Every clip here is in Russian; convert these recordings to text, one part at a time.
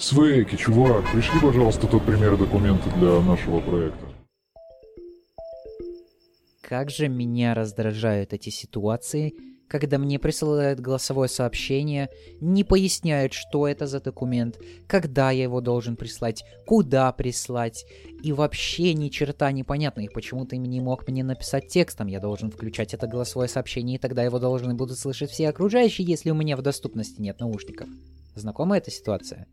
Свейки, чувак, пришли, пожалуйста, тот пример документа для нашего проекта. Как же меня раздражают эти ситуации, когда мне присылают голосовое сообщение, не поясняют, что это за документ, когда я его должен прислать, куда прислать, и вообще ни черта непонятно, и почему ты не мог мне написать текстом, я должен включать это голосовое сообщение, и тогда его должны будут слышать все окружающие, если у меня в доступности нет наушников. Знакома эта ситуация?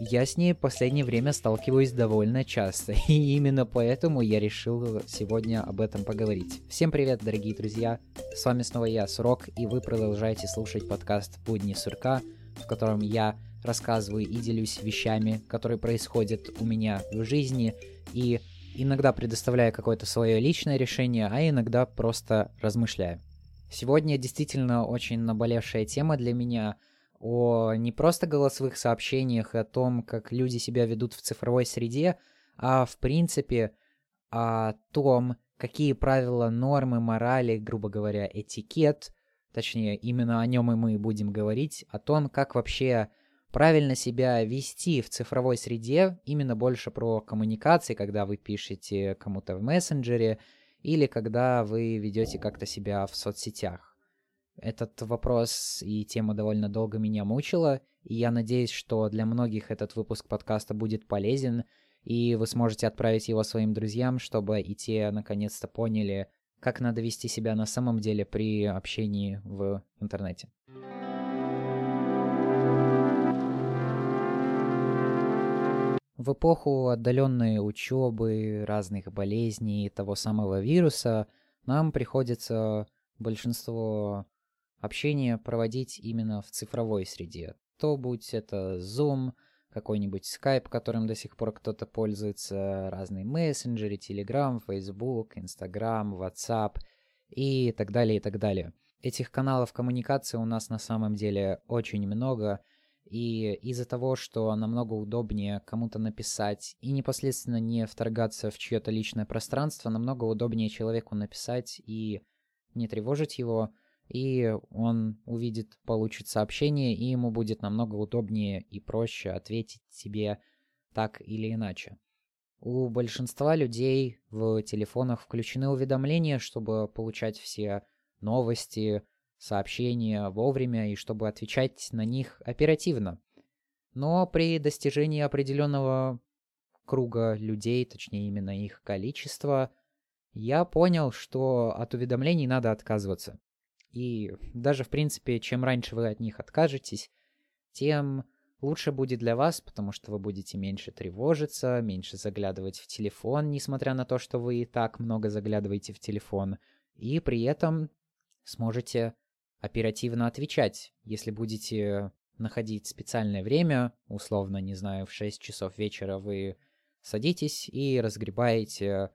Я с ней в последнее время сталкиваюсь довольно часто, и именно поэтому я решил сегодня об этом поговорить. Всем привет, дорогие друзья! С вами снова я, Сурок, и вы продолжаете слушать подкаст «Будни Сурка», в котором я рассказываю и делюсь вещами, которые происходят у меня в жизни, и иногда предоставляю какое-то свое личное решение, а иногда просто размышляю. Сегодня действительно очень наболевшая тема для меня — о не просто голосовых сообщениях о том, как люди себя ведут в цифровой среде, а в принципе о том, какие правила, нормы, морали, грубо говоря, этикет, точнее, именно о нем и мы будем говорить, о том, как вообще правильно себя вести в цифровой среде, именно больше про коммуникации, когда вы пишете кому-то в мессенджере или когда вы ведете как-то себя в соцсетях. Этот вопрос и тема довольно долго меня мучила, и я надеюсь, что для многих этот выпуск подкаста будет полезен, и вы сможете отправить его своим друзьям, чтобы и те наконец-то поняли, как надо вести себя на самом деле при общении в интернете. В эпоху отдаленной учебы, разных болезней того самого вируса нам приходится большинство общение проводить именно в цифровой среде. То будь это Zoom, какой-нибудь Skype, которым до сих пор кто-то пользуется, разные мессенджеры, Telegram, Facebook, Instagram, WhatsApp и так далее, и так далее. Этих каналов коммуникации у нас на самом деле очень много, и из-за того, что намного удобнее кому-то написать и непосредственно не вторгаться в чье-то личное пространство, намного удобнее человеку написать и не тревожить его, и он увидит, получит сообщение, и ему будет намного удобнее и проще ответить тебе так или иначе. У большинства людей в телефонах включены уведомления, чтобы получать все новости, сообщения вовремя и чтобы отвечать на них оперативно. Но при достижении определенного круга людей, точнее именно их количества, я понял, что от уведомлений надо отказываться. И даже, в принципе, чем раньше вы от них откажетесь, тем лучше будет для вас, потому что вы будете меньше тревожиться, меньше заглядывать в телефон, несмотря на то, что вы и так много заглядываете в телефон, и при этом сможете оперативно отвечать, если будете находить специальное время, условно, не знаю, в 6 часов вечера вы садитесь и разгребаете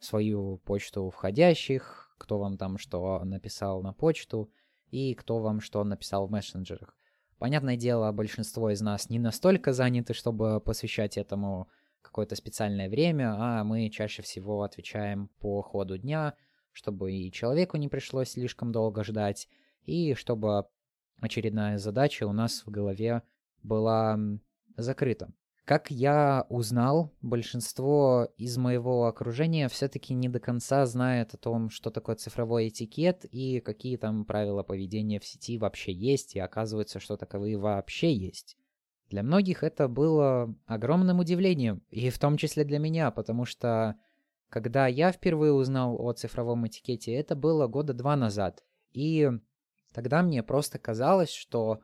свою почту входящих, кто вам там что написал на почту и кто вам что написал в мессенджерах. Понятное дело, большинство из нас не настолько заняты, чтобы посвящать этому какое-то специальное время, а мы чаще всего отвечаем по ходу дня, чтобы и человеку не пришлось слишком долго ждать, и чтобы очередная задача у нас в голове была закрыта. Как я узнал, большинство из моего окружения все-таки не до конца знает о том, что такое цифровой этикет и какие там правила поведения в сети вообще есть, и оказывается, что таковые вообще есть. Для многих это было огромным удивлением, и в том числе для меня, потому что когда я впервые узнал о цифровом этикете, это было года два назад. И тогда мне просто казалось, что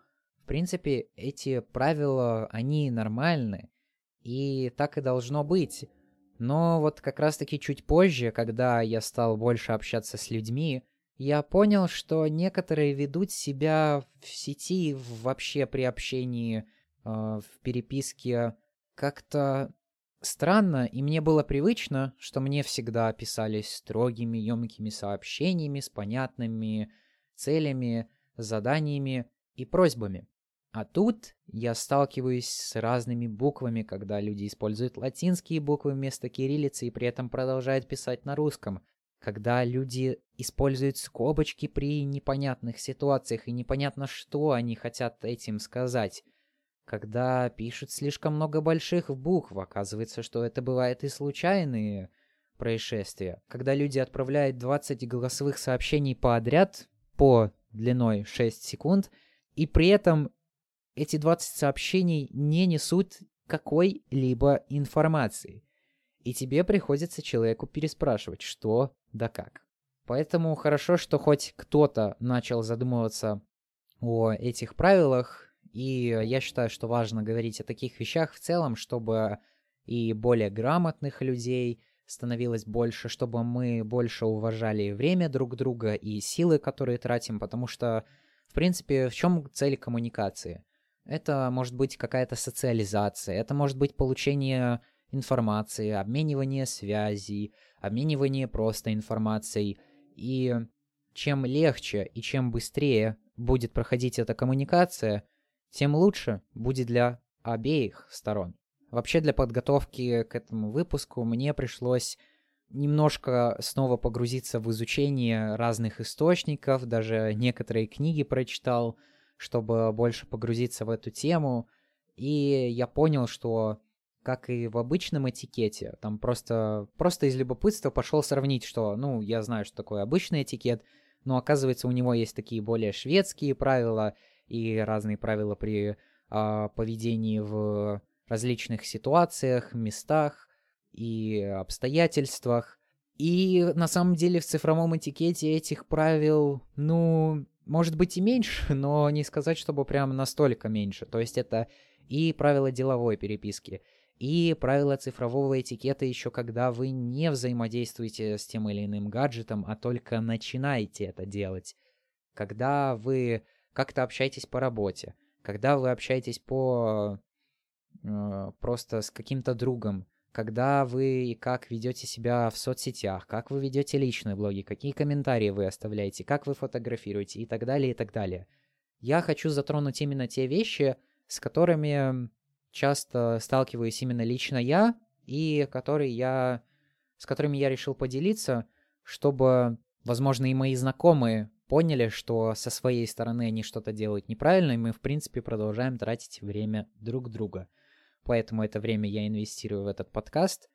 принципе, эти правила, они нормальны, и так и должно быть. Но вот как раз-таки чуть позже, когда я стал больше общаться с людьми, я понял, что некоторые ведут себя в сети, вообще при общении, э, в переписке как-то странно, и мне было привычно, что мне всегда писались строгими, емкими сообщениями с понятными целями, заданиями и просьбами. А тут я сталкиваюсь с разными буквами, когда люди используют латинские буквы вместо кириллицы и при этом продолжают писать на русском. Когда люди используют скобочки при непонятных ситуациях и непонятно, что они хотят этим сказать. когда пишут слишком много больших букв. Оказывается, что это бывает и случайные происшествия. Когда люди отправляют 20 голосовых сообщений подряд по длиной 6 секунд, и при этом эти 20 сообщений не несут какой-либо информации. И тебе приходится человеку переспрашивать, что да как. Поэтому хорошо, что хоть кто-то начал задумываться о этих правилах, и я считаю, что важно говорить о таких вещах в целом, чтобы и более грамотных людей становилось больше, чтобы мы больше уважали время друг друга и силы, которые тратим, потому что, в принципе, в чем цель коммуникации? Это может быть какая-то социализация, это может быть получение информации, обменивание связей, обменивание просто информацией. И чем легче и чем быстрее будет проходить эта коммуникация, тем лучше будет для обеих сторон. Вообще для подготовки к этому выпуску мне пришлось немножко снова погрузиться в изучение разных источников, даже некоторые книги прочитал, чтобы больше погрузиться в эту тему. И я понял, что как и в обычном этикете, там просто, просто из любопытства пошел сравнить, что, ну, я знаю, что такое обычный этикет, но оказывается у него есть такие более шведские правила и разные правила при а, поведении в различных ситуациях, местах и обстоятельствах. И на самом деле в цифровом этикете этих правил, ну, может быть и меньше, но не сказать, чтобы прям настолько меньше. То есть это и правила деловой переписки, и правила цифрового этикета еще когда вы не взаимодействуете с тем или иным гаджетом, а только начинаете это делать. Когда вы как-то общаетесь по работе, когда вы общаетесь по э, просто с каким-то другом, когда вы и как ведете себя в соцсетях, как вы ведете личные блоги, какие комментарии вы оставляете, как вы фотографируете и так далее, и так далее. Я хочу затронуть именно те вещи, с которыми часто сталкиваюсь именно лично я, и которые я, с которыми я решил поделиться, чтобы, возможно, и мои знакомые поняли, что со своей стороны они что-то делают неправильно, и мы, в принципе, продолжаем тратить время друг друга. Поэтому это время я инвестирую в этот подкаст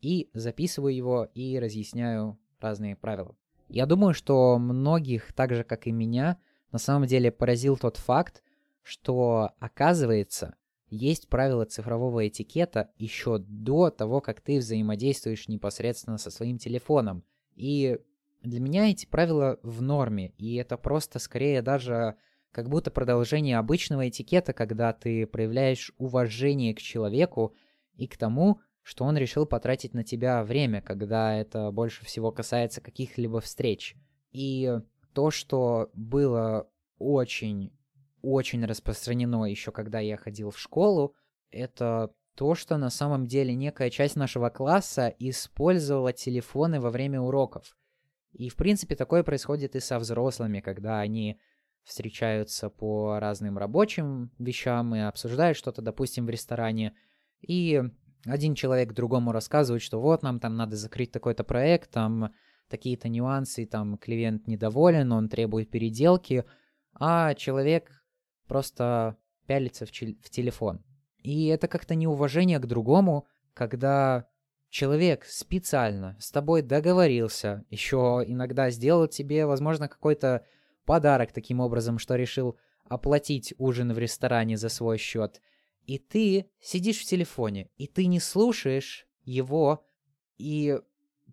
и записываю его и разъясняю разные правила. Я думаю, что многих, так же как и меня, на самом деле поразил тот факт, что, оказывается, есть правила цифрового этикета еще до того, как ты взаимодействуешь непосредственно со своим телефоном. И для меня эти правила в норме, и это просто скорее даже как будто продолжение обычного этикета, когда ты проявляешь уважение к человеку и к тому, что он решил потратить на тебя время, когда это больше всего касается каких-либо встреч. И то, что было очень очень распространено еще когда я ходил в школу, это то, что на самом деле некая часть нашего класса использовала телефоны во время уроков. И, в принципе, такое происходит и со взрослыми, когда они встречаются по разным рабочим вещам и обсуждают что-то, допустим, в ресторане. И один человек другому рассказывает, что вот нам там надо закрыть такой-то проект, там такие-то нюансы, там клиент недоволен, он требует переделки, а человек просто пялится в, в телефон. И это как-то неуважение к другому, когда человек специально с тобой договорился, еще иногда сделал тебе, возможно, какой-то подарок таким образом, что решил оплатить ужин в ресторане за свой счет, и ты сидишь в телефоне, и ты не слушаешь его, и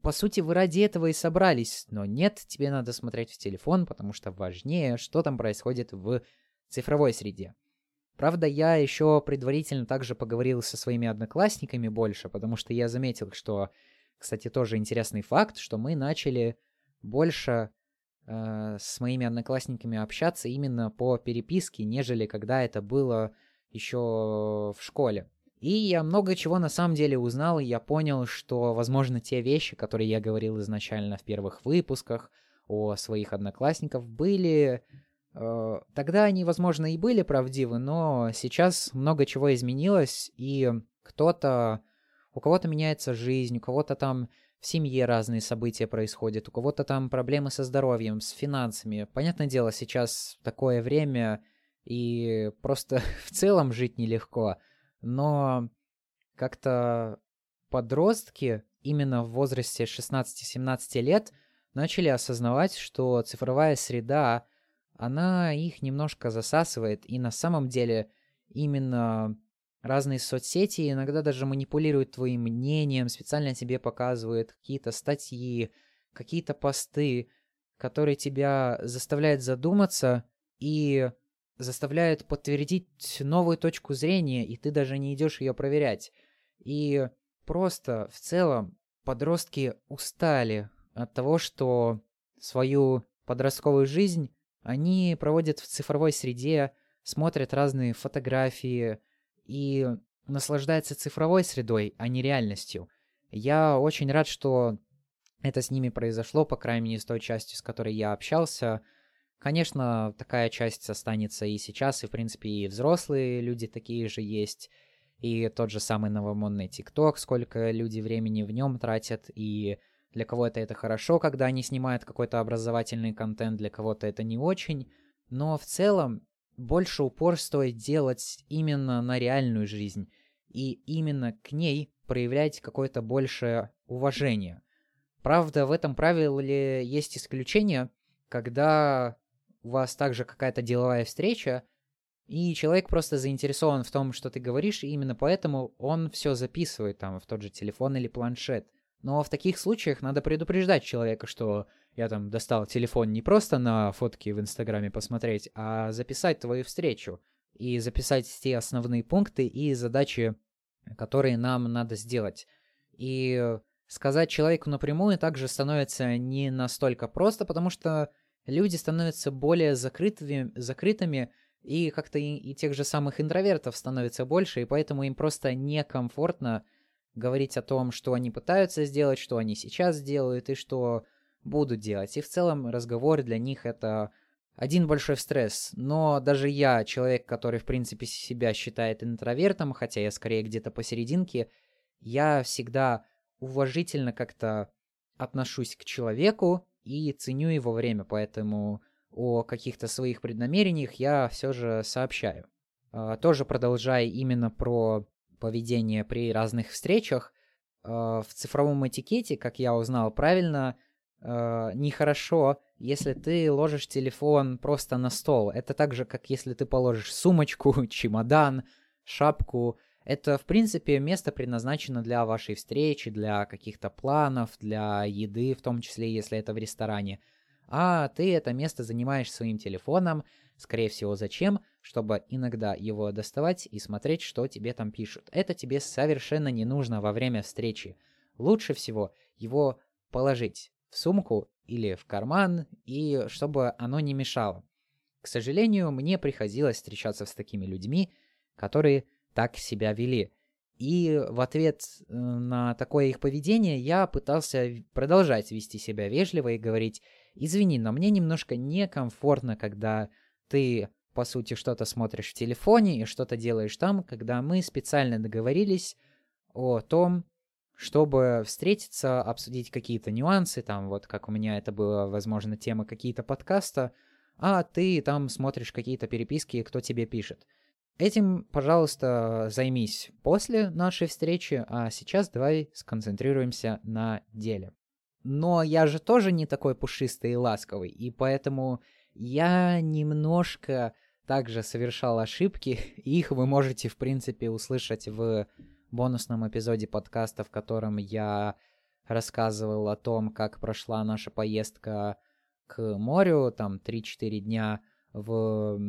по сути вы ради этого и собрались, но нет, тебе надо смотреть в телефон, потому что важнее, что там происходит в цифровой среде. Правда, я еще предварительно также поговорил со своими одноклассниками больше, потому что я заметил, что, кстати, тоже интересный факт, что мы начали больше э, с моими одноклассниками общаться именно по переписке, нежели когда это было еще в школе. И я много чего на самом деле узнал, и я понял, что, возможно, те вещи, которые я говорил изначально в первых выпусках о своих одноклассниках, были Э, тогда они, возможно, и были правдивы, но сейчас много чего изменилось, и кто-то, у кого-то меняется жизнь, у кого-то там в семье разные события происходят, у кого-то там проблемы со здоровьем, с финансами. Понятное дело, сейчас такое время, и просто в целом жить нелегко. Но как-то подростки именно в возрасте 16-17 лет начали осознавать, что цифровая среда, она их немножко засасывает, и на самом деле именно разные соцсети иногда даже манипулируют твоим мнением, специально тебе показывают какие-то статьи, какие-то посты, которые тебя заставляют задуматься и заставляют подтвердить новую точку зрения, и ты даже не идешь ее проверять. И просто в целом подростки устали от того, что свою подростковую жизнь они проводят в цифровой среде, смотрят разные фотографии и наслаждаются цифровой средой, а не реальностью. Я очень рад, что это с ними произошло, по крайней мере, с той частью, с которой я общался. Конечно, такая часть останется и сейчас, и, в принципе, и взрослые люди такие же есть. И тот же самый новомодный ТикТок, сколько люди времени в нем тратят, и для кого-то это хорошо, когда они снимают какой-то образовательный контент, для кого-то это не очень. Но в целом больше упор стоит делать именно на реальную жизнь, и именно к ней проявлять какое-то большее уважение. Правда, в этом правиле есть исключение, когда у вас также какая-то деловая встреча, и человек просто заинтересован в том, что ты говоришь, и именно поэтому он все записывает там в тот же телефон или планшет. Но в таких случаях надо предупреждать человека, что я там достал телефон не просто на фотки в Инстаграме посмотреть, а записать твою встречу и записать те основные пункты и задачи, которые нам надо сделать. И сказать человеку напрямую также становится не настолько просто, потому что люди становятся более закрытыми, закрытыми и как-то и, и тех же самых интровертов становится больше, и поэтому им просто некомфортно говорить о том, что они пытаются сделать, что они сейчас делают и что будут делать. И в целом разговор для них это один большой стресс. Но даже я, человек, который в принципе себя считает интровертом, хотя я скорее где-то посерединке, я всегда уважительно как-то отношусь к человеку и ценю его время, поэтому о каких-то своих преднамерениях я все же сообщаю. А, тоже продолжая именно про поведение при разных встречах, а, в цифровом этикете, как я узнал правильно, а, нехорошо, если ты ложишь телефон просто на стол. Это так же, как если ты положишь сумочку, чемодан, шапку это, в принципе, место предназначено для вашей встречи, для каких-то планов, для еды, в том числе, если это в ресторане. А ты это место занимаешь своим телефоном, скорее всего, зачем? Чтобы иногда его доставать и смотреть, что тебе там пишут. Это тебе совершенно не нужно во время встречи. Лучше всего его положить в сумку или в карман, и чтобы оно не мешало. К сожалению, мне приходилось встречаться с такими людьми, которые так себя вели. И в ответ э, на такое их поведение я пытался продолжать вести себя вежливо и говорить, извини, но мне немножко некомфортно, когда ты, по сути, что-то смотришь в телефоне и что-то делаешь там, когда мы специально договорились о том, чтобы встретиться, обсудить какие-то нюансы, там вот как у меня это было, возможно, тема какие-то подкаста, а ты там смотришь какие-то переписки, кто тебе пишет. Этим, пожалуйста, займись после нашей встречи, а сейчас давай сконцентрируемся на деле. Но я же тоже не такой пушистый и ласковый, и поэтому я немножко также совершал ошибки. Их вы можете, в принципе, услышать в бонусном эпизоде подкаста, в котором я рассказывал о том, как прошла наша поездка к морю, там 3-4 дня в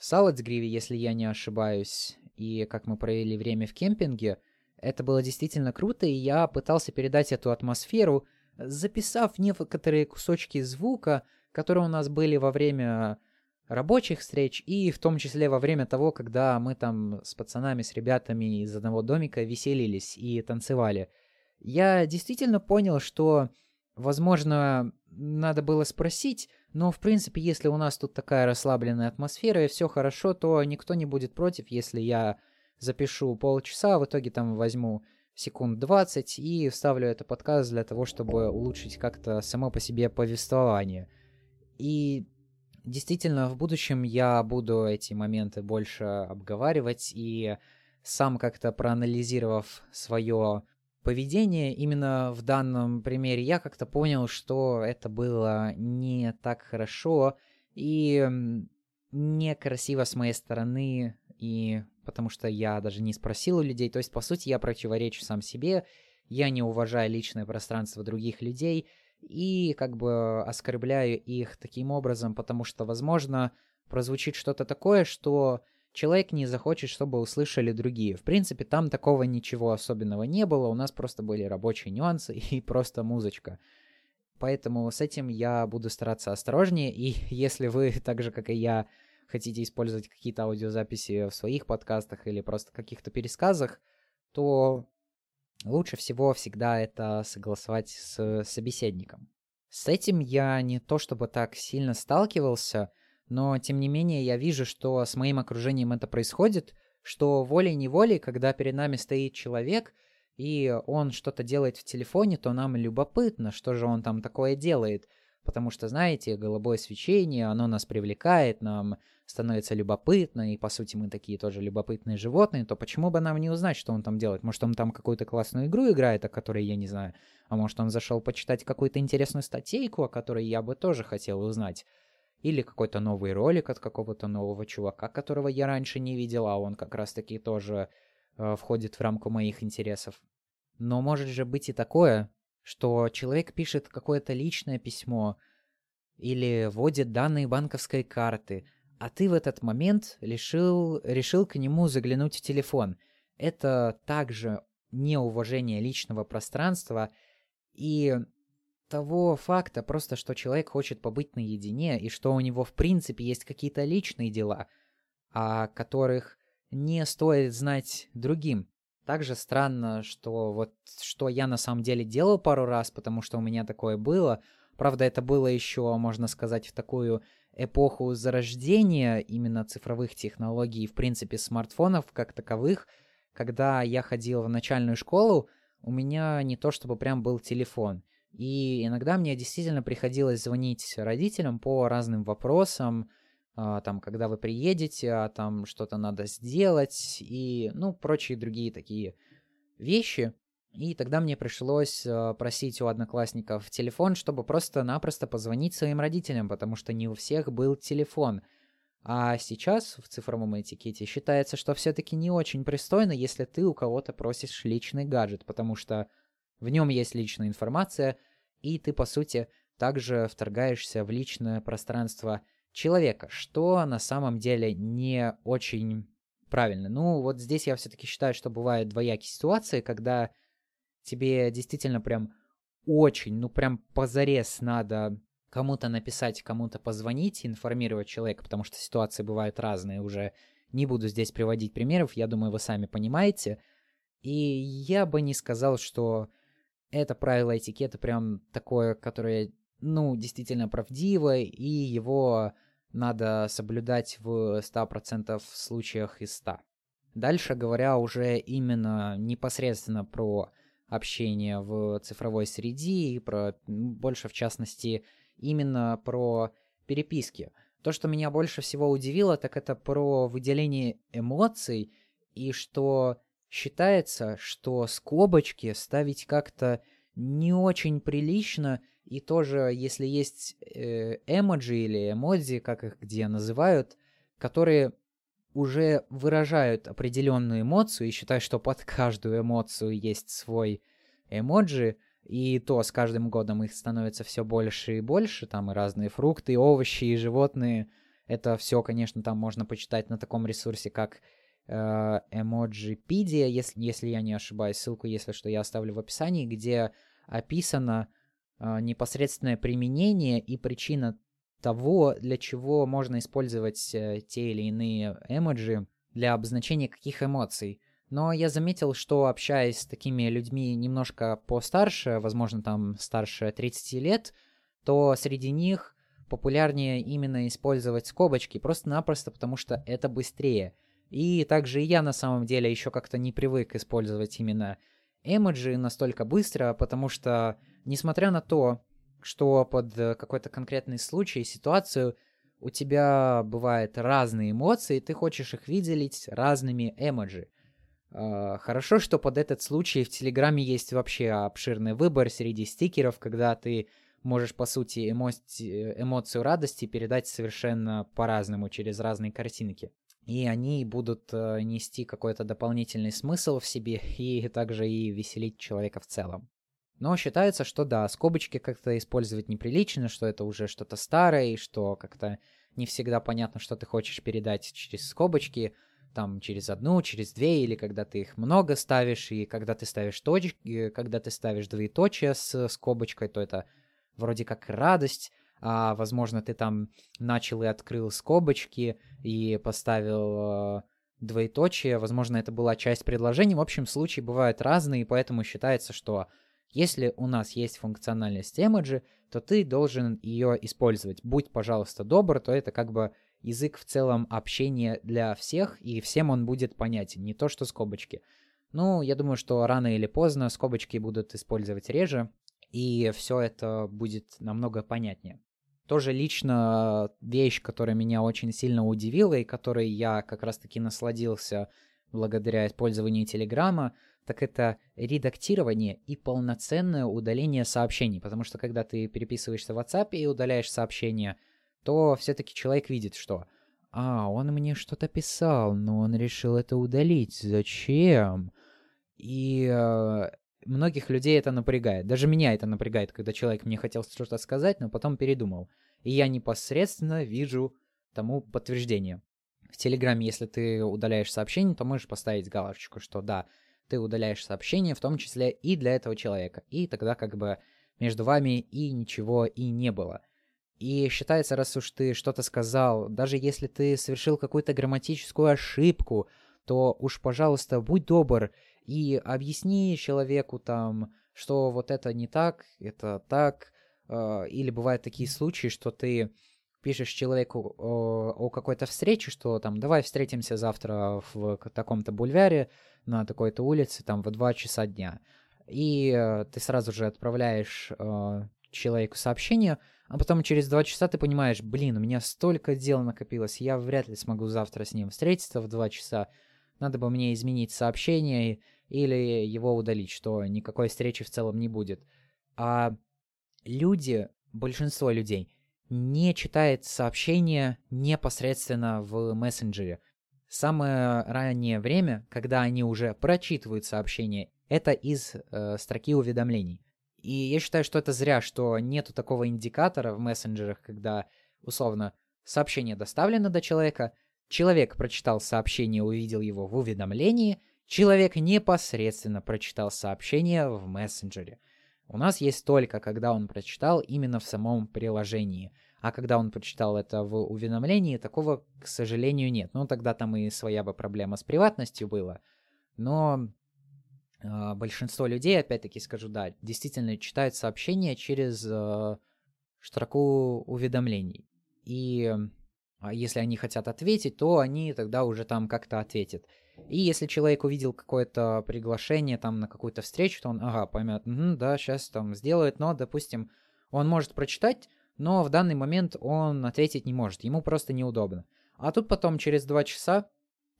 в Салацгриве, если я не ошибаюсь, и как мы провели время в кемпинге, это было действительно круто, и я пытался передать эту атмосферу, записав некоторые кусочки звука, которые у нас были во время рабочих встреч, и в том числе во время того, когда мы там с пацанами, с ребятами из одного домика веселились и танцевали. Я действительно понял, что, возможно, надо было спросить, но, в принципе, если у нас тут такая расслабленная атмосфера и все хорошо, то никто не будет против, если я запишу полчаса, а в итоге там возьму секунд 20 и вставлю это подкаст для того, чтобы улучшить как-то само по себе повествование. И Действительно, в будущем я буду эти моменты больше обговаривать и сам как-то проанализировав свое поведение именно в данном примере, я как-то понял, что это было не так хорошо и некрасиво с моей стороны, и потому что я даже не спросил у людей. То есть, по сути, я противоречу сам себе, я не уважаю личное пространство других людей и как бы оскорбляю их таким образом, потому что, возможно, прозвучит что-то такое, что человек не захочет, чтобы услышали другие. В принципе, там такого ничего особенного не было, у нас просто были рабочие нюансы и просто музычка. Поэтому с этим я буду стараться осторожнее, и если вы, так же как и я, хотите использовать какие-то аудиозаписи в своих подкастах или просто каких-то пересказах, то лучше всего всегда это согласовать с собеседником. С этим я не то чтобы так сильно сталкивался, но тем не менее я вижу, что с моим окружением это происходит, что волей-неволей, когда перед нами стоит человек, и он что-то делает в телефоне, то нам любопытно, что же он там такое делает. Потому что, знаете, голубое свечение, оно нас привлекает, нам становится любопытно, и по сути мы такие тоже любопытные животные, то почему бы нам не узнать, что он там делает? Может, он там какую-то классную игру играет, о которой я не знаю, а может, он зашел почитать какую-то интересную статейку, о которой я бы тоже хотел узнать. Или какой-то новый ролик от какого-то нового чувака, которого я раньше не видел, а он как раз-таки тоже э, входит в рамку моих интересов. Но может же быть и такое, что человек пишет какое-то личное письмо или вводит данные банковской карты, а ты в этот момент решил, решил к нему заглянуть в телефон. Это также неуважение личного пространства и того факта просто, что человек хочет побыть наедине, и что у него в принципе есть какие-то личные дела, о которых не стоит знать другим. Также странно, что вот что я на самом деле делал пару раз, потому что у меня такое было. Правда, это было еще, можно сказать, в такую эпоху зарождения именно цифровых технологий, в принципе, смартфонов как таковых. Когда я ходил в начальную школу, у меня не то чтобы прям был телефон. И иногда мне действительно приходилось звонить родителям по разным вопросам, а, там, когда вы приедете, а там что-то надо сделать и, ну, прочие другие такие вещи. И тогда мне пришлось а, просить у одноклассников телефон, чтобы просто-напросто позвонить своим родителям, потому что не у всех был телефон. А сейчас в цифровом этикете считается, что все-таки не очень пристойно, если ты у кого-то просишь личный гаджет, потому что в нем есть личная информация, и ты, по сути, также вторгаешься в личное пространство человека, что на самом деле не очень правильно. Ну, вот здесь я все-таки считаю, что бывают двоякие ситуации, когда тебе действительно прям очень, ну прям позарез надо кому-то написать, кому-то позвонить, информировать человека, потому что ситуации бывают разные уже. Не буду здесь приводить примеров, я думаю, вы сами понимаете. И я бы не сказал, что это правило этикета прям такое, которое ну, действительно правдиво, и его надо соблюдать в 100% случаях из 100. Дальше говоря уже именно непосредственно про общение в цифровой среде и про, больше в частности, именно про переписки. То, что меня больше всего удивило, так это про выделение эмоций и что считается, что скобочки ставить как-то не очень прилично и тоже, если есть э, эмоджи или эмодзи, как их где называют, которые уже выражают определенную эмоцию и считаю, что под каждую эмоцию есть свой эмоджи, и то с каждым годом их становится все больше и больше, там и разные фрукты, и овощи, и животные. Это все, конечно, там можно почитать на таком ресурсе, как э, Эмоджипедия, если, если я не ошибаюсь, ссылку, если что, я оставлю в описании, где описано а, непосредственное применение и причина того, для чего можно использовать э, те или иные эмоджи для обозначения каких эмоций. Но я заметил, что общаясь с такими людьми немножко постарше, возможно, там старше 30 лет, то среди них популярнее именно использовать скобочки, просто-напросто потому что это быстрее. И также и я на самом деле еще как-то не привык использовать именно эмоджи настолько быстро, потому что, несмотря на то, что под э, какой-то конкретный случай, ситуацию, у тебя бывают разные эмоции, ты хочешь их выделить разными эмоджи. А, хорошо, что под этот случай в Телеграме есть вообще обширный выбор среди стикеров, когда ты можешь, по сути, эмо- эмоцию радости передать совершенно по-разному через разные картинки. И они будут э, нести какой-то дополнительный смысл в себе и также и веселить человека в целом. Но считается, что да, скобочки как-то использовать неприлично, что это уже что-то старое, и что как-то не всегда понятно, что ты хочешь передать через скобочки, там через одну, через две, или когда ты их много ставишь, и когда ты ставишь точки, когда ты ставишь двоеточие с скобочкой, то это вроде как радость, а возможно ты там начал и открыл скобочки и поставил э, двоеточие, возможно это была часть предложения, в общем случаи бывают разные, поэтому считается, что если у нас есть функциональность эмоджи, то ты должен ее использовать. Будь, пожалуйста, добр, то это как бы язык в целом общения для всех, и всем он будет понятен, не то что скобочки. Ну, я думаю, что рано или поздно скобочки будут использовать реже, и все это будет намного понятнее. Тоже лично вещь, которая меня очень сильно удивила, и которой я как раз-таки насладился благодаря использованию Телеграма, так это редактирование и полноценное удаление сообщений. Потому что когда ты переписываешься в WhatsApp и удаляешь сообщения, то все-таки человек видит, что «А, он мне что-то писал, но он решил это удалить. Зачем?» И э, многих людей это напрягает. Даже меня это напрягает, когда человек мне хотел что-то сказать, но потом передумал. И я непосредственно вижу тому подтверждение. В Телеграме, если ты удаляешь сообщение, то можешь поставить галочку, что да, ты удаляешь сообщение, в том числе и для этого человека. И тогда как бы между вами и ничего и не было. И считается, раз уж ты что-то сказал, даже если ты совершил какую-то грамматическую ошибку, то уж, пожалуйста, будь добр и объясни человеку там, что вот это не так, это так. А, или бывают такие случаи, что ты пишешь человеку о, о какой-то встрече, что там давай встретимся завтра в таком-то бульваре на такой-то улице там в 2 часа дня. И э, ты сразу же отправляешь э, человеку сообщение, а потом через 2 часа ты понимаешь, блин, у меня столько дел накопилось, я вряд ли смогу завтра с ним встретиться в 2 часа. Надо бы мне изменить сообщение или его удалить, что никакой встречи в целом не будет. А люди, большинство людей, не читает сообщения непосредственно в мессенджере. Самое раннее время, когда они уже прочитывают сообщения, это из э, строки уведомлений. И я считаю, что это зря, что нету такого индикатора в мессенджерах, когда, условно, сообщение доставлено до человека, человек прочитал сообщение, увидел его в уведомлении, человек непосредственно прочитал сообщение в мессенджере – у нас есть только, когда он прочитал именно в самом приложении. А когда он прочитал это в уведомлении, такого, к сожалению, нет. Ну, тогда там и своя бы проблема с приватностью была. Но э, большинство людей, опять-таки скажу, да, действительно читают сообщения через э, строку уведомлений. И э, если они хотят ответить, то они тогда уже там как-то ответят. И если человек увидел какое-то приглашение там на какую-то встречу, то он, ага, поймет, угу, да, сейчас там сделает, но, допустим, он может прочитать, но в данный момент он ответить не может, ему просто неудобно. А тут потом через два часа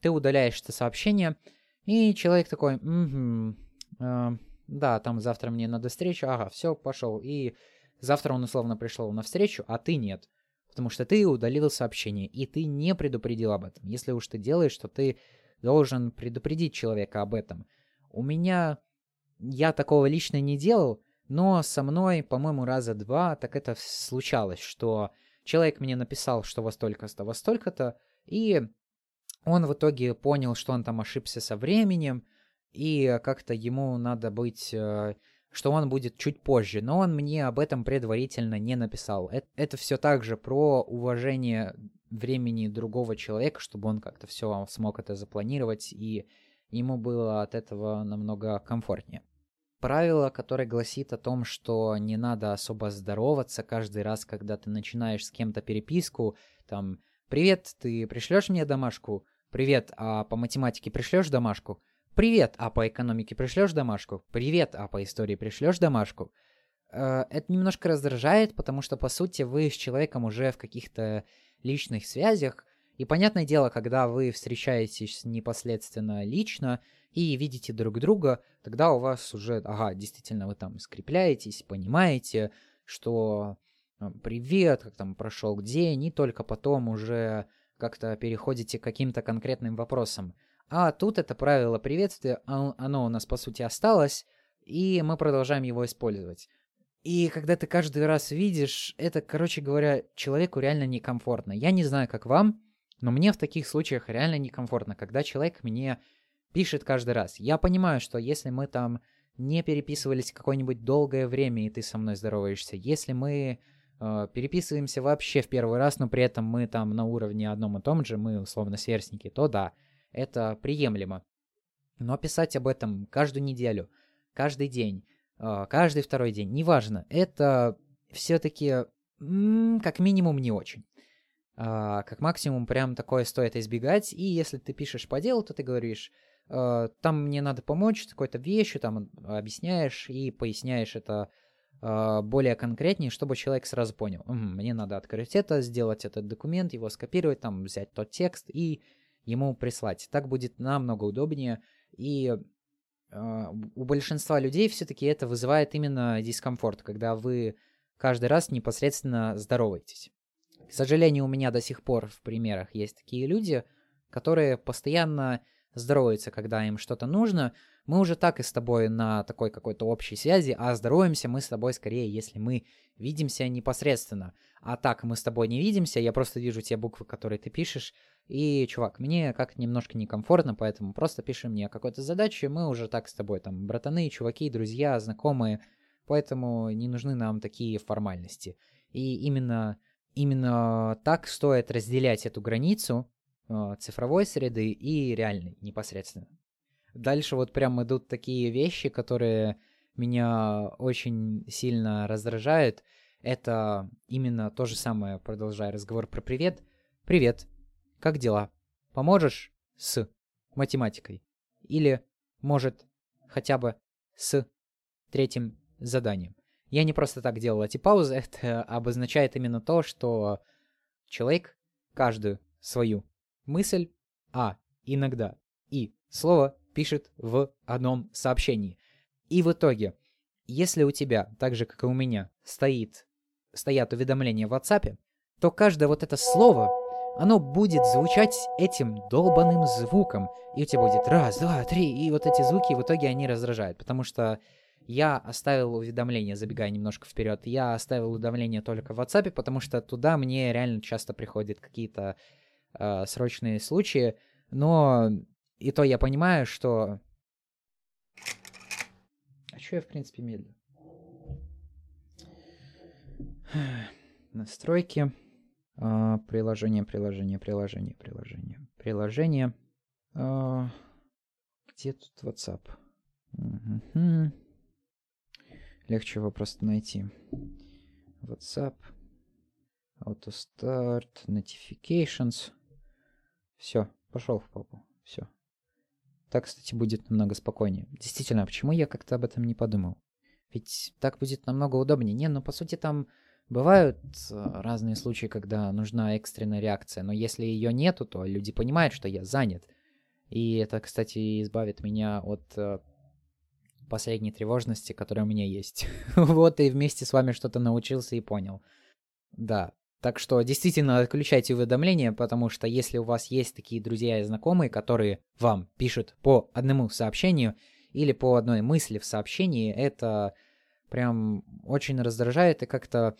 ты удаляешь это сообщение, и человек такой, угу, э, да, там завтра мне надо встречу, ага, все, пошел. И завтра он условно пришел на встречу, а ты нет. Потому что ты удалил сообщение, и ты не предупредил об этом. Если уж ты делаешь, что ты должен предупредить человека об этом. У меня... Я такого лично не делал, но со мной, по-моему, раза два так это случалось, что человек мне написал, что во столько-то, во столько-то, и он в итоге понял, что он там ошибся со временем, и как-то ему надо быть, э, что он будет чуть позже, но он мне об этом предварительно не написал. Это, это все также про уважение времени другого человека, чтобы он как-то все смог это запланировать, и ему было от этого намного комфортнее. Правило, которое гласит о том, что не надо особо здороваться каждый раз, когда ты начинаешь с кем-то переписку, там, «Привет, ты пришлешь мне домашку?» «Привет, а по математике пришлешь домашку?» «Привет, а по экономике пришлешь домашку?» «Привет, а по истории пришлешь домашку?» э, Это немножко раздражает, потому что, по сути, вы с человеком уже в каких-то личных связях. И понятное дело, когда вы встречаетесь непосредственно лично и видите друг друга, тогда у вас уже, ага, действительно, вы там скрепляетесь, понимаете, что привет, как там прошел день, и только потом уже как-то переходите к каким-то конкретным вопросам. А тут это правило приветствия, а, оно у нас по сути осталось, и мы продолжаем его использовать. И когда ты каждый раз видишь, это, короче говоря, человеку реально некомфортно. Я не знаю, как вам, но мне в таких случаях реально некомфортно, когда человек мне пишет каждый раз. Я понимаю, что если мы там не переписывались какое-нибудь долгое время, и ты со мной здороваешься, если мы э, переписываемся вообще в первый раз, но при этом мы там на уровне одном и том же, мы условно сверстники, то да, это приемлемо. Но писать об этом каждую неделю, каждый день, каждый второй день, неважно, это все-таки как минимум не очень. Uh, как максимум прям такое стоит избегать. И если ты пишешь по делу, то ты говоришь, uh, там мне надо помочь с какой-то вещью, там объясняешь и поясняешь это более конкретнее, чтобы человек сразу понял, мне надо открыть это, сделать этот документ, его скопировать, там взять тот текст и ему прислать. Так будет намного удобнее. И у большинства людей все-таки это вызывает именно дискомфорт, когда вы каждый раз непосредственно здороваетесь. К сожалению, у меня до сих пор в примерах есть такие люди, которые постоянно здороваются, когда им что-то нужно. Мы уже так и с тобой на такой какой-то общей связи, а здороваемся мы с тобой скорее, если мы видимся непосредственно. А так мы с тобой не видимся, я просто вижу те буквы, которые ты пишешь, и, чувак, мне как-то немножко некомфортно, поэтому просто пиши мне какой-то задачи, мы уже так с тобой там братаны, чуваки, друзья, знакомые, поэтому не нужны нам такие формальности. И именно Именно так стоит разделять эту границу э, цифровой среды и реальной непосредственно. Дальше вот прям идут такие вещи, которые меня очень сильно раздражают. Это именно то же самое, продолжая разговор про привет. Привет, как дела? Поможешь с математикой? Или, может, хотя бы с третьим заданием? Я не просто так делал эти паузы, это обозначает именно то, что человек каждую свою мысль, а иногда и слово пишет в одном сообщении. И в итоге, если у тебя, так же как и у меня, стоит, стоят уведомления в WhatsApp, то каждое вот это слово, оно будет звучать этим долбанным звуком. И у тебя будет раз, два, три, и вот эти звуки в итоге они раздражают, потому что я оставил уведомления, забегая немножко вперед, я оставил уведомления только в WhatsApp, потому что туда мне реально часто приходят какие-то э, срочные случаи, но и то я понимаю, что... А что я, в принципе, медлю? Настройки. Uh, приложение, приложение, приложение, приложение, приложение. Uh, где тут WhatsApp? Uh-huh. Легче его просто найти. WhatsApp. AutoStart. Notifications. Все, пошел в попу. Все. Так, кстати, будет намного спокойнее. Действительно, почему я как-то об этом не подумал? Ведь так будет намного удобнее. Не, ну по сути там бывают э, разные случаи, когда нужна экстренная реакция, но если ее нету, то люди понимают, что я занят. И это, кстати, избавит меня от э, последней тревожности, которая у меня есть. вот и вместе с вами что-то научился и понял. Да. Так что действительно отключайте уведомления, потому что если у вас есть такие друзья и знакомые, которые вам пишут по одному сообщению или по одной мысли в сообщении, это прям очень раздражает и как-то,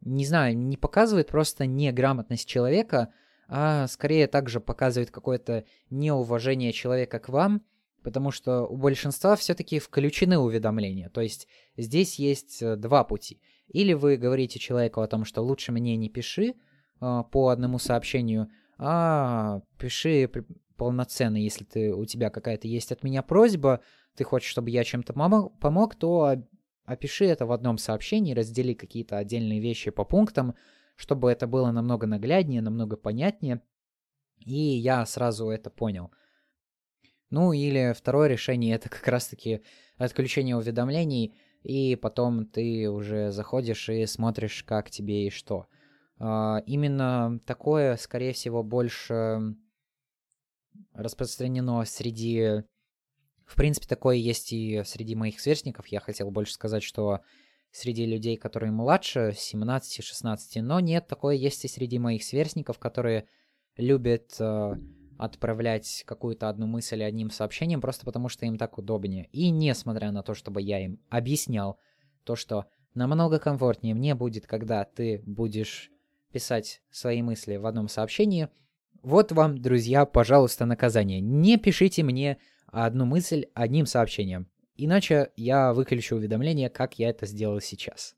не знаю, не показывает просто неграмотность человека, а скорее также показывает какое-то неуважение человека к вам – потому что у большинства все-таки включены уведомления. То есть здесь есть э, два пути. Или вы говорите человеку о том, что лучше мне не пиши э, по одному сообщению, а пиши полноценно, если ты, у тебя какая-то есть от меня просьба, ты хочешь, чтобы я чем-то помог, то опиши это в одном сообщении, раздели какие-то отдельные вещи по пунктам, чтобы это было намного нагляднее, намного понятнее. И я сразу это понял – ну или второе решение это как раз-таки отключение уведомлений, и потом ты уже заходишь и смотришь, как тебе и что. А, именно такое, скорее всего, больше распространено среди... В принципе, такое есть и среди моих сверстников. Я хотел больше сказать, что среди людей, которые младше 17-16, но нет, такое есть и среди моих сверстников, которые любят э, отправлять какую-то одну мысль одним сообщением, просто потому что им так удобнее. И несмотря на то, чтобы я им объяснял то, что намного комфортнее мне будет, когда ты будешь писать свои мысли в одном сообщении, вот вам, друзья, пожалуйста, наказание. Не пишите мне одну мысль одним сообщением. Иначе я выключу уведомление, как я это сделал сейчас.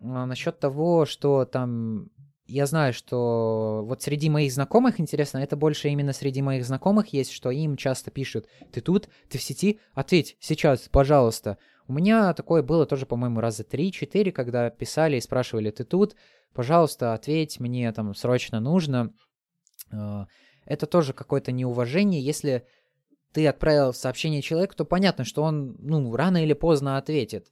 А насчет того, что там... Я знаю, что вот среди моих знакомых, интересно, это больше именно среди моих знакомых есть, что им часто пишут, ты тут, ты в сети, ответь сейчас, пожалуйста. У меня такое было тоже, по-моему, раза 3-4, когда писали и спрашивали, ты тут, пожалуйста, ответь, мне там срочно нужно. А, это тоже какое-то неуважение, если ты отправил сообщение человеку, то понятно, что он, ну, рано или поздно ответит.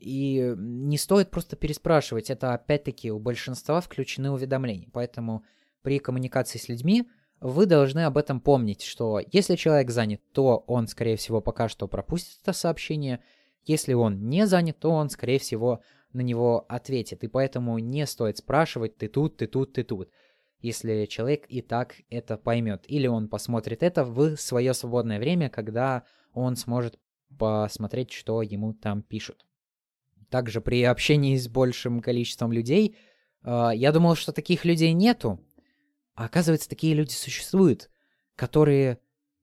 И не стоит просто переспрашивать. Это, опять-таки, у большинства включены уведомления. Поэтому при коммуникации с людьми вы должны об этом помнить, что если человек занят, то он, скорее всего, пока что пропустит это сообщение. Если он не занят, то он, скорее всего, на него ответит. И поэтому не стоит спрашивать «ты тут, ты тут, ты тут» если человек и так это поймет. Или он посмотрит это в свое свободное время, когда он сможет посмотреть, что ему там пишут. Также при общении с большим количеством людей, э, я думал, что таких людей нету, а оказывается, такие люди существуют, которые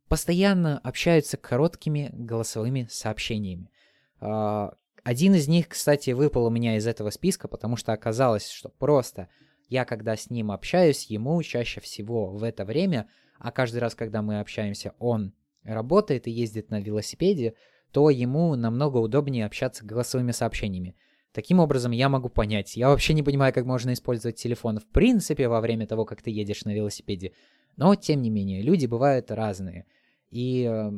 постоянно общаются короткими голосовыми сообщениями. Э, один из них, кстати, выпал у меня из этого списка, потому что оказалось, что просто я когда с ним общаюсь, ему чаще всего в это время, а каждый раз, когда мы общаемся, он работает и ездит на велосипеде, то ему намного удобнее общаться голосовыми сообщениями. Таким образом, я могу понять. Я вообще не понимаю, как можно использовать телефон в принципе во время того, как ты едешь на велосипеде. Но, тем не менее, люди бывают разные. И э,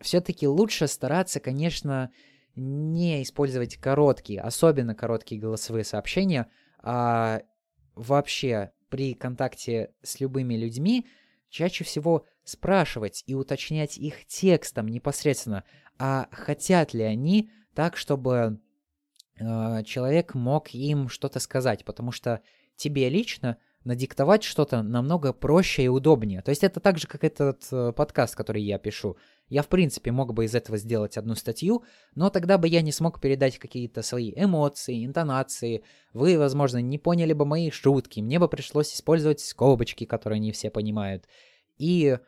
все-таки лучше стараться, конечно, не использовать короткие, особенно короткие голосовые сообщения, а вообще при контакте с любыми людьми чаще всего спрашивать и уточнять их текстом непосредственно, а хотят ли они так, чтобы э, человек мог им что-то сказать, потому что тебе лично надиктовать что-то намного проще и удобнее. То есть это так же, как этот э, подкаст, который я пишу. Я, в принципе, мог бы из этого сделать одну статью, но тогда бы я не смог передать какие-то свои эмоции, интонации. Вы, возможно, не поняли бы мои шутки. Мне бы пришлось использовать скобочки, которые не все понимают. И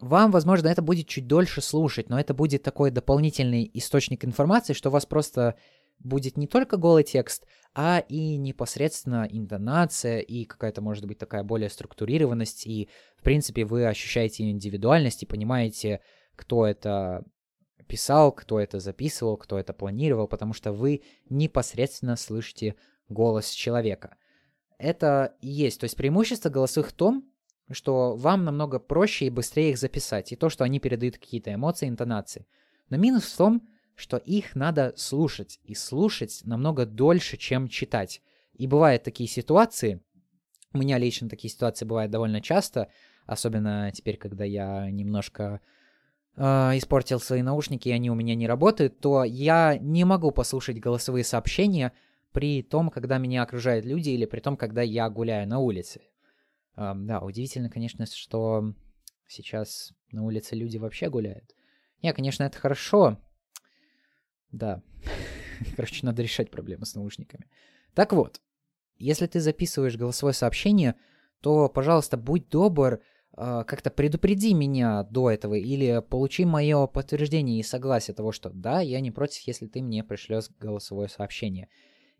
вам, возможно, это будет чуть дольше слушать, но это будет такой дополнительный источник информации, что вас просто будет не только голый текст, а и непосредственно интонация и какая-то, может быть, такая более структурированность, и, в принципе, вы ощущаете индивидуальность и понимаете, кто это писал, кто это записывал, кто это планировал, потому что вы непосредственно слышите голос человека. Это и есть. То есть преимущество голосовых в том, что вам намного проще и быстрее их записать, и то, что они передают какие-то эмоции, интонации. Но минус в том, что их надо слушать, и слушать намного дольше, чем читать. И бывают такие ситуации, у меня лично такие ситуации бывают довольно часто, особенно теперь, когда я немножко испортил свои наушники, и они у меня не работают, то я не могу послушать голосовые сообщения при том, когда меня окружают люди, или при том, когда я гуляю на улице. Э, да, удивительно, конечно, что сейчас на улице люди вообще гуляют. Не, конечно, это хорошо, да. Короче, надо решать проблемы с наушниками. Так вот, если ты записываешь голосовое сообщение, то, пожалуйста, будь добр, э, как-то предупреди меня до этого или получи мое подтверждение и согласие того, что да, я не против, если ты мне пришлешь голосовое сообщение.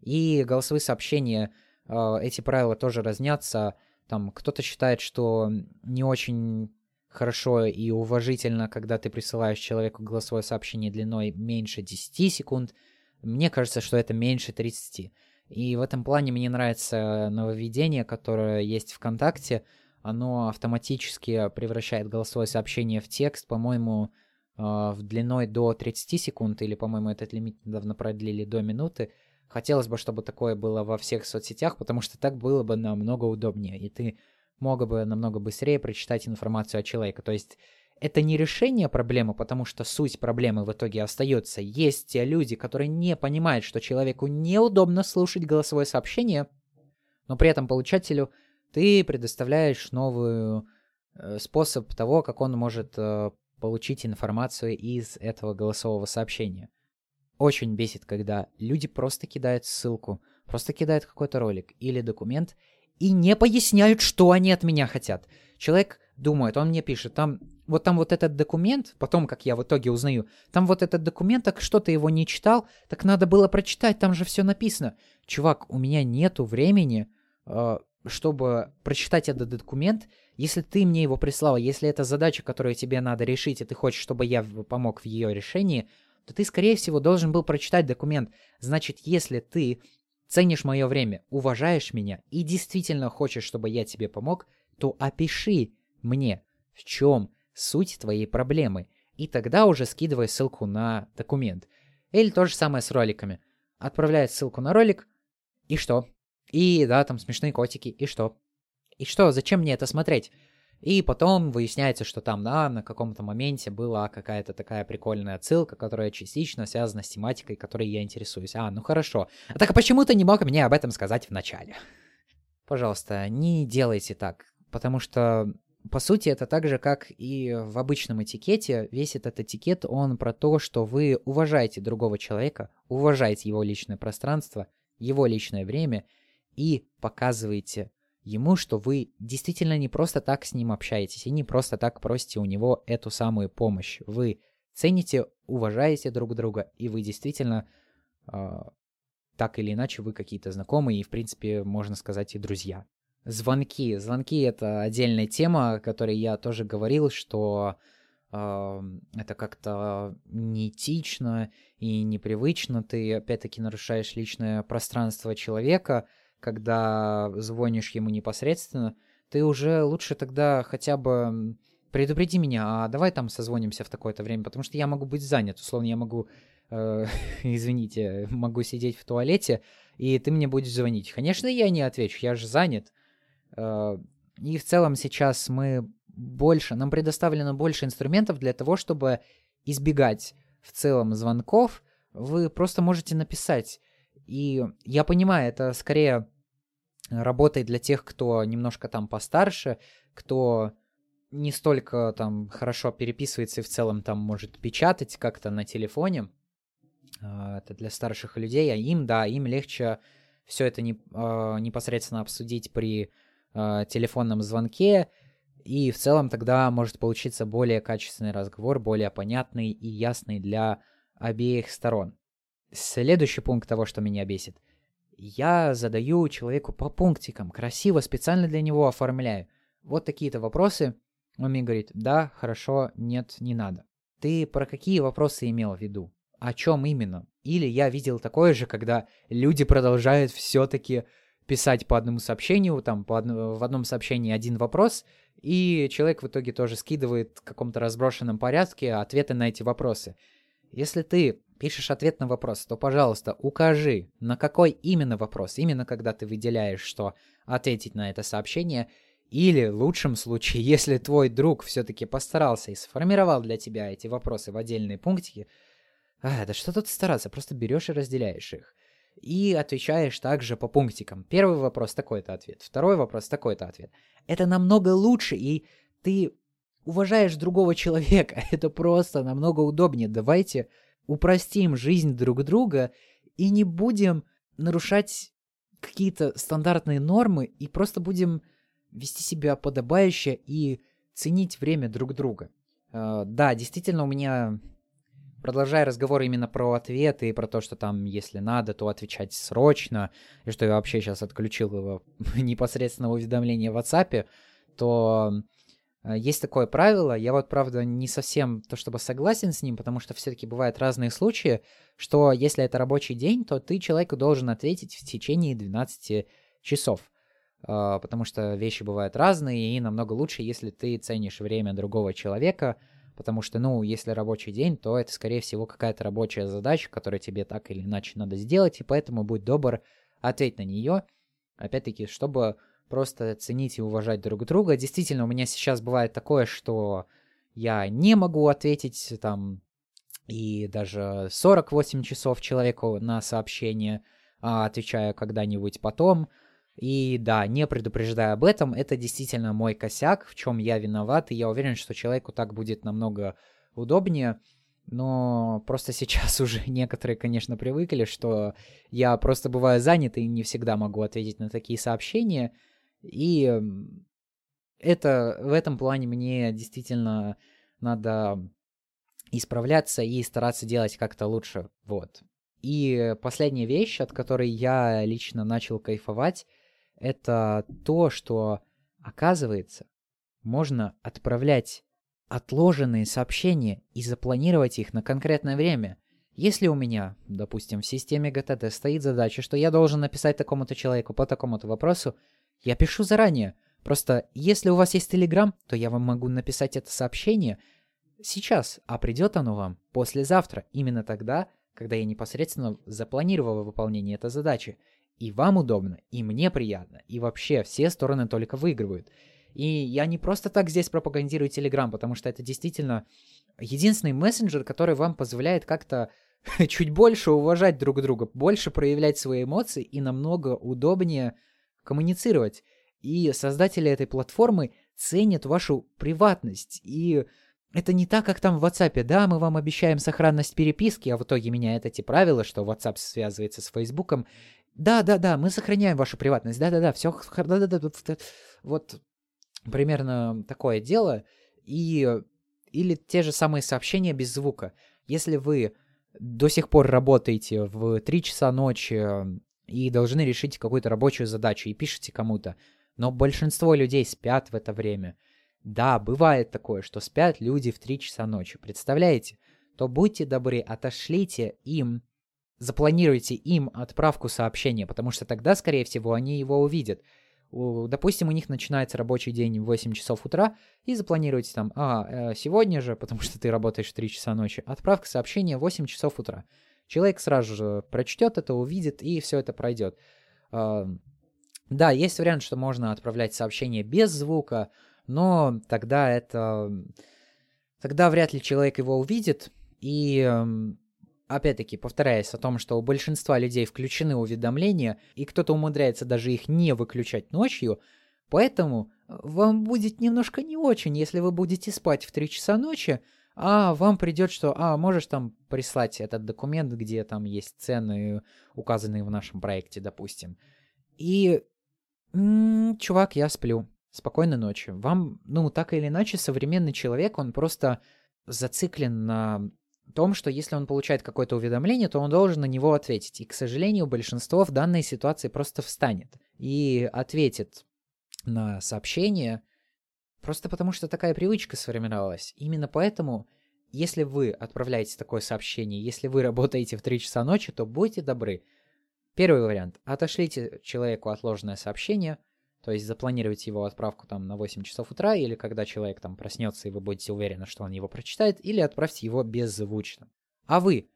И голосовые сообщения, э, эти правила тоже разнятся. Там кто-то считает, что не очень хорошо и уважительно, когда ты присылаешь человеку голосовое сообщение длиной меньше 10 секунд. Мне кажется, что это меньше 30. И в этом плане мне нравится нововведение, которое есть ВКонтакте. Оно автоматически превращает голосовое сообщение в текст, по-моему, а, в длиной до 30 секунд, или, по-моему, этот лимит недавно продлили до минуты. Хотелось бы, чтобы такое было во всех соцсетях, потому что так было бы намного удобнее, и ты мог бы намного быстрее прочитать информацию о человеке. То есть это не решение проблемы, потому что суть проблемы в итоге остается. Есть те люди, которые не понимают, что человеку неудобно слушать голосовое сообщение, но при этом получателю ты предоставляешь новый э, способ того, как он может э, получить информацию из этого голосового сообщения. Очень бесит, когда люди просто кидают ссылку, просто кидают какой-то ролик или документ и не поясняют, что они от меня хотят. Человек думает, он мне пишет, там вот там вот этот документ, потом, как я в итоге узнаю, там вот этот документ, так что ты его не читал, так надо было прочитать, там же все написано. Чувак, у меня нету времени, э, чтобы прочитать этот документ, если ты мне его прислал, если это задача, которую тебе надо решить, и ты хочешь, чтобы я помог в ее решении, то ты, скорее всего, должен был прочитать документ. Значит, если ты ценишь мое время, уважаешь меня и действительно хочешь, чтобы я тебе помог, то опиши мне, в чем суть твоей проблемы, и тогда уже скидывай ссылку на документ. Или то же самое с роликами. Отправляет ссылку на ролик, и что? И да, там смешные котики, и что? И что, зачем мне это смотреть? И потом выясняется, что там, да, на каком-то моменте была какая-то такая прикольная отсылка, которая частично связана с тематикой, которой я интересуюсь. А, ну хорошо. А так а почему ты не мог мне об этом сказать в начале? Пожалуйста, не делайте так, потому что по сути, это так же, как и в обычном этикете. Весь этот этикет, он про то, что вы уважаете другого человека, уважаете его личное пространство, его личное время и показываете ему, что вы действительно не просто так с ним общаетесь и не просто так просите у него эту самую помощь. Вы цените, уважаете друг друга, и вы действительно э, так или иначе вы какие-то знакомые и, в принципе, можно сказать, и друзья. Звонки. Звонки — это отдельная тема, о которой я тоже говорил, что э, это как-то неэтично и непривычно. Ты, опять-таки, нарушаешь личное пространство человека — когда звонишь ему непосредственно, ты уже лучше тогда хотя бы предупреди меня, а давай там созвонимся в такое-то время, потому что я могу быть занят, условно, я могу, э, извините, могу сидеть в туалете, и ты мне будешь звонить. Конечно, я не отвечу, я же занят. Э, и в целом сейчас мы больше, нам предоставлено больше инструментов для того, чтобы избегать в целом звонков. Вы просто можете написать. И я понимаю, это скорее работает для тех, кто немножко там постарше, кто не столько там хорошо переписывается и в целом там может печатать как-то на телефоне. А, это для старших людей, а им, да, им легче все это не, а, непосредственно обсудить при а, телефонном звонке, и в целом тогда может получиться более качественный разговор, более понятный и ясный для обеих сторон. Следующий пункт того, что меня бесит – я задаю человеку по пунктикам, красиво, специально для него оформляю. Вот такие-то вопросы. Он мне говорит, да, хорошо, нет, не надо. Ты про какие вопросы имел в виду? О чем именно? Или я видел такое же, когда люди продолжают все-таки писать по одному сообщению, там по одно, в одном сообщении один вопрос, и человек в итоге тоже скидывает в каком-то разброшенном порядке ответы на эти вопросы. Если ты пишешь ответ на вопрос, то, пожалуйста, укажи, на какой именно вопрос, именно когда ты выделяешь, что ответить на это сообщение, или в лучшем случае, если твой друг все-таки постарался и сформировал для тебя эти вопросы в отдельные пунктики, а, да что тут стараться, просто берешь и разделяешь их. И отвечаешь также по пунктикам. Первый вопрос такой-то ответ, второй вопрос такой-то ответ. Это намного лучше, и ты уважаешь другого человека. Это просто намного удобнее. Давайте упростим жизнь друг друга и не будем нарушать какие-то стандартные нормы и просто будем вести себя подобающе и ценить время друг друга. Uh, да, действительно, у меня, продолжая разговор именно про ответы и про то, что там, если надо, то отвечать срочно, и что я вообще сейчас отключил его непосредственно уведомление в WhatsApp, то Э, есть такое правило, я вот, правда, не совсем то чтобы согласен с ним, потому что все-таки бывают разные случаи, что если это рабочий день, то ты человеку должен ответить в течение 12 часов. Э, потому что вещи бывают разные, и намного лучше, если ты ценишь время другого человека, потому что, ну, если рабочий день, то это, скорее всего, какая-то рабочая задача, которую тебе так или иначе надо сделать, и поэтому будь добр, ответь на нее, опять-таки, чтобы просто ценить и уважать друг друга. Действительно, у меня сейчас бывает такое, что я не могу ответить там и даже 48 часов человеку на сообщение, а отвечаю когда-нибудь потом. И да, не предупреждая об этом, это действительно мой косяк, в чем я виноват, и я уверен, что человеку так будет намного удобнее. Но просто сейчас уже некоторые, конечно, привыкли, что я просто бываю занят и не всегда могу ответить на такие сообщения. И это в этом плане мне действительно надо исправляться и стараться делать как-то лучше. Вот. И последняя вещь, от которой я лично начал кайфовать, это то, что, оказывается, можно отправлять отложенные сообщения и запланировать их на конкретное время. Если у меня, допустим, в системе GTD стоит задача, что я должен написать такому-то человеку по такому-то вопросу, я пишу заранее. Просто если у вас есть Telegram, то я вам могу написать это сообщение сейчас, а придет оно вам послезавтра, именно тогда, когда я непосредственно запланировал выполнение этой задачи. И вам удобно, и мне приятно, и вообще все стороны только выигрывают. И я не просто так здесь пропагандирую Telegram, потому что это действительно единственный мессенджер, который вам позволяет как-то чуть больше уважать друг друга, больше проявлять свои эмоции и намного удобнее коммуницировать. И создатели этой платформы ценят вашу приватность. И это не так, как там в WhatsApp. Да, мы вам обещаем сохранность переписки, а в итоге меняет эти правила, что WhatsApp связывается с Фейсбуком. Да, да, да, мы сохраняем вашу приватность. Да, да, да, все. Да, да, да, вот примерно такое дело. И или те же самые сообщения без звука. Если вы до сих пор работаете в 3 часа ночи и должны решить какую-то рабочую задачу и пишете кому-то, но большинство людей спят в это время. Да, бывает такое, что спят люди в 3 часа ночи, представляете? То будьте добры, отошлите им, запланируйте им отправку сообщения, потому что тогда, скорее всего, они его увидят. Допустим, у них начинается рабочий день в 8 часов утра, и запланируйте там, а, э, сегодня же, потому что ты работаешь в 3 часа ночи, отправка сообщения в 8 часов утра. Человек сразу же прочтет это, увидит, и все это пройдет. Да, есть вариант, что можно отправлять сообщение без звука, но тогда это... Тогда вряд ли человек его увидит, и опять-таки, повторяясь о том, что у большинства людей включены уведомления, и кто-то умудряется даже их не выключать ночью, поэтому вам будет немножко не очень, если вы будете спать в 3 часа ночи, а вам придет, что, а, можешь там прислать этот документ, где там есть цены, указанные в нашем проекте, допустим. И, м-м, чувак, я сплю. Спокойной ночи. Вам, ну, так или иначе, современный человек, он просто зациклен на том, что если он получает какое-то уведомление, то он должен на него ответить. И, к сожалению, большинство в данной ситуации просто встанет и ответит на сообщение, просто потому что такая привычка сформировалась. Именно поэтому, если вы отправляете такое сообщение, если вы работаете в 3 часа ночи, то будьте добры. Первый вариант. Отошлите человеку отложенное сообщение – то есть запланировать его отправку там на 8 часов утра, или когда человек там проснется, и вы будете уверены, что он его прочитает, или отправьте его беззвучно. А вы,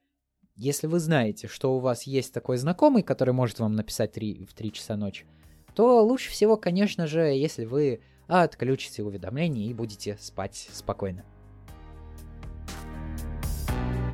если вы знаете, что у вас есть такой знакомый, который может вам написать 3, в 3 часа ночи, то лучше всего, конечно же, если вы отключите уведомления и будете спать спокойно.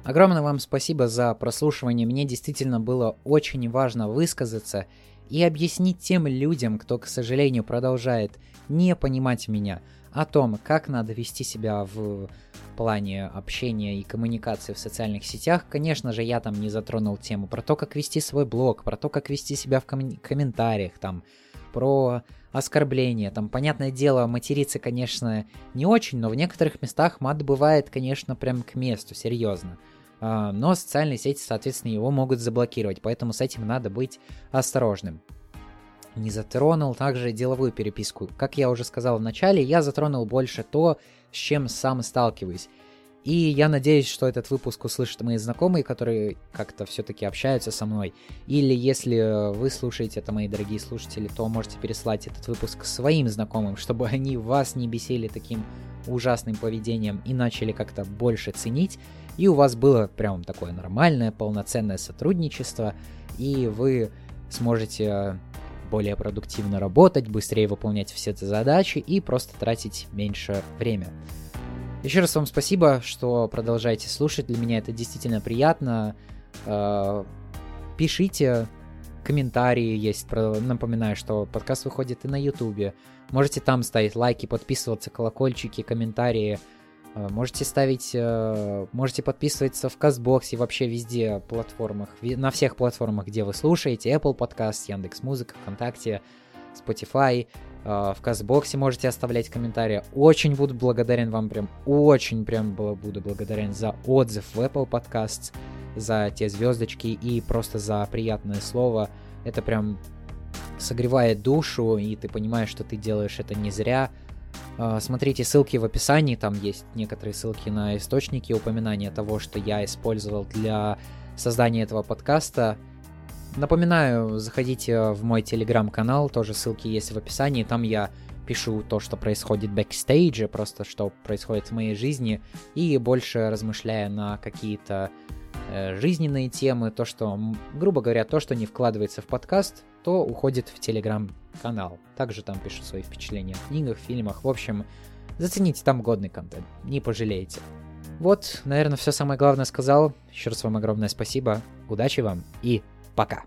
Огромное вам спасибо за прослушивание. Мне действительно было очень важно высказаться и объяснить тем людям, кто, к сожалению, продолжает не понимать меня, о том, как надо вести себя в плане общения и коммуникации в социальных сетях. Конечно же, я там не затронул тему про то, как вести свой блог, про то, как вести себя в ком- комментариях, там, про оскорбления. Там, понятное дело, материться, конечно, не очень, но в некоторых местах мат бывает, конечно, прям к месту, серьезно. А, но социальные сети, соответственно, его могут заблокировать, поэтому с этим надо быть осторожным. Не затронул также деловую переписку. Как я уже сказал в начале, я затронул больше то, с чем сам сталкиваюсь. И я надеюсь, что этот выпуск услышат мои знакомые, которые как-то все-таки общаются со мной. Или если вы слушаете это, мои дорогие слушатели, то можете переслать этот выпуск своим знакомым, чтобы они вас не бесили таким ужасным поведением и начали как-то больше ценить. И у вас было прям такое нормальное, полноценное сотрудничество, и вы сможете более продуктивно работать, быстрее выполнять все эти задачи и просто тратить меньше времени. Еще раз вам спасибо, что продолжаете слушать. Для меня это действительно приятно. Э, пишите комментарии есть. Напоминаю, что подкаст выходит и на Ютубе. Можете там ставить лайки, подписываться, колокольчики, комментарии. Э, можете ставить, э, можете подписываться в Кастбоксе, вообще везде платформах, на всех платформах, где вы слушаете, Apple Podcast, Яндекс Музыка, ВКонтакте, Spotify. А, в Казбоксе можете оставлять комментарии. Очень буду благодарен вам, прям очень прям буду благодарен за отзыв в Apple Podcasts, за те звездочки и просто за приятное слово. Это прям согревает душу, и ты понимаешь, что ты делаешь это не зря. А, смотрите ссылки в описании, там есть некоторые ссылки на источники упоминания того, что я использовал для создания этого подкаста. Напоминаю, заходите в мой телеграм-канал, тоже ссылки есть в описании, там я пишу то, что происходит бэкстейдже, просто что происходит в моей жизни, и больше размышляя на какие-то э, жизненные темы, то, что, грубо говоря, то, что не вкладывается в подкаст, то уходит в телеграм-канал. Также там пишу свои впечатления о книгах, фильмах, в общем, зацените там годный контент, не пожалеете. Вот, наверное, все самое главное сказал. Еще раз вам огромное спасибо, удачи вам и Пока.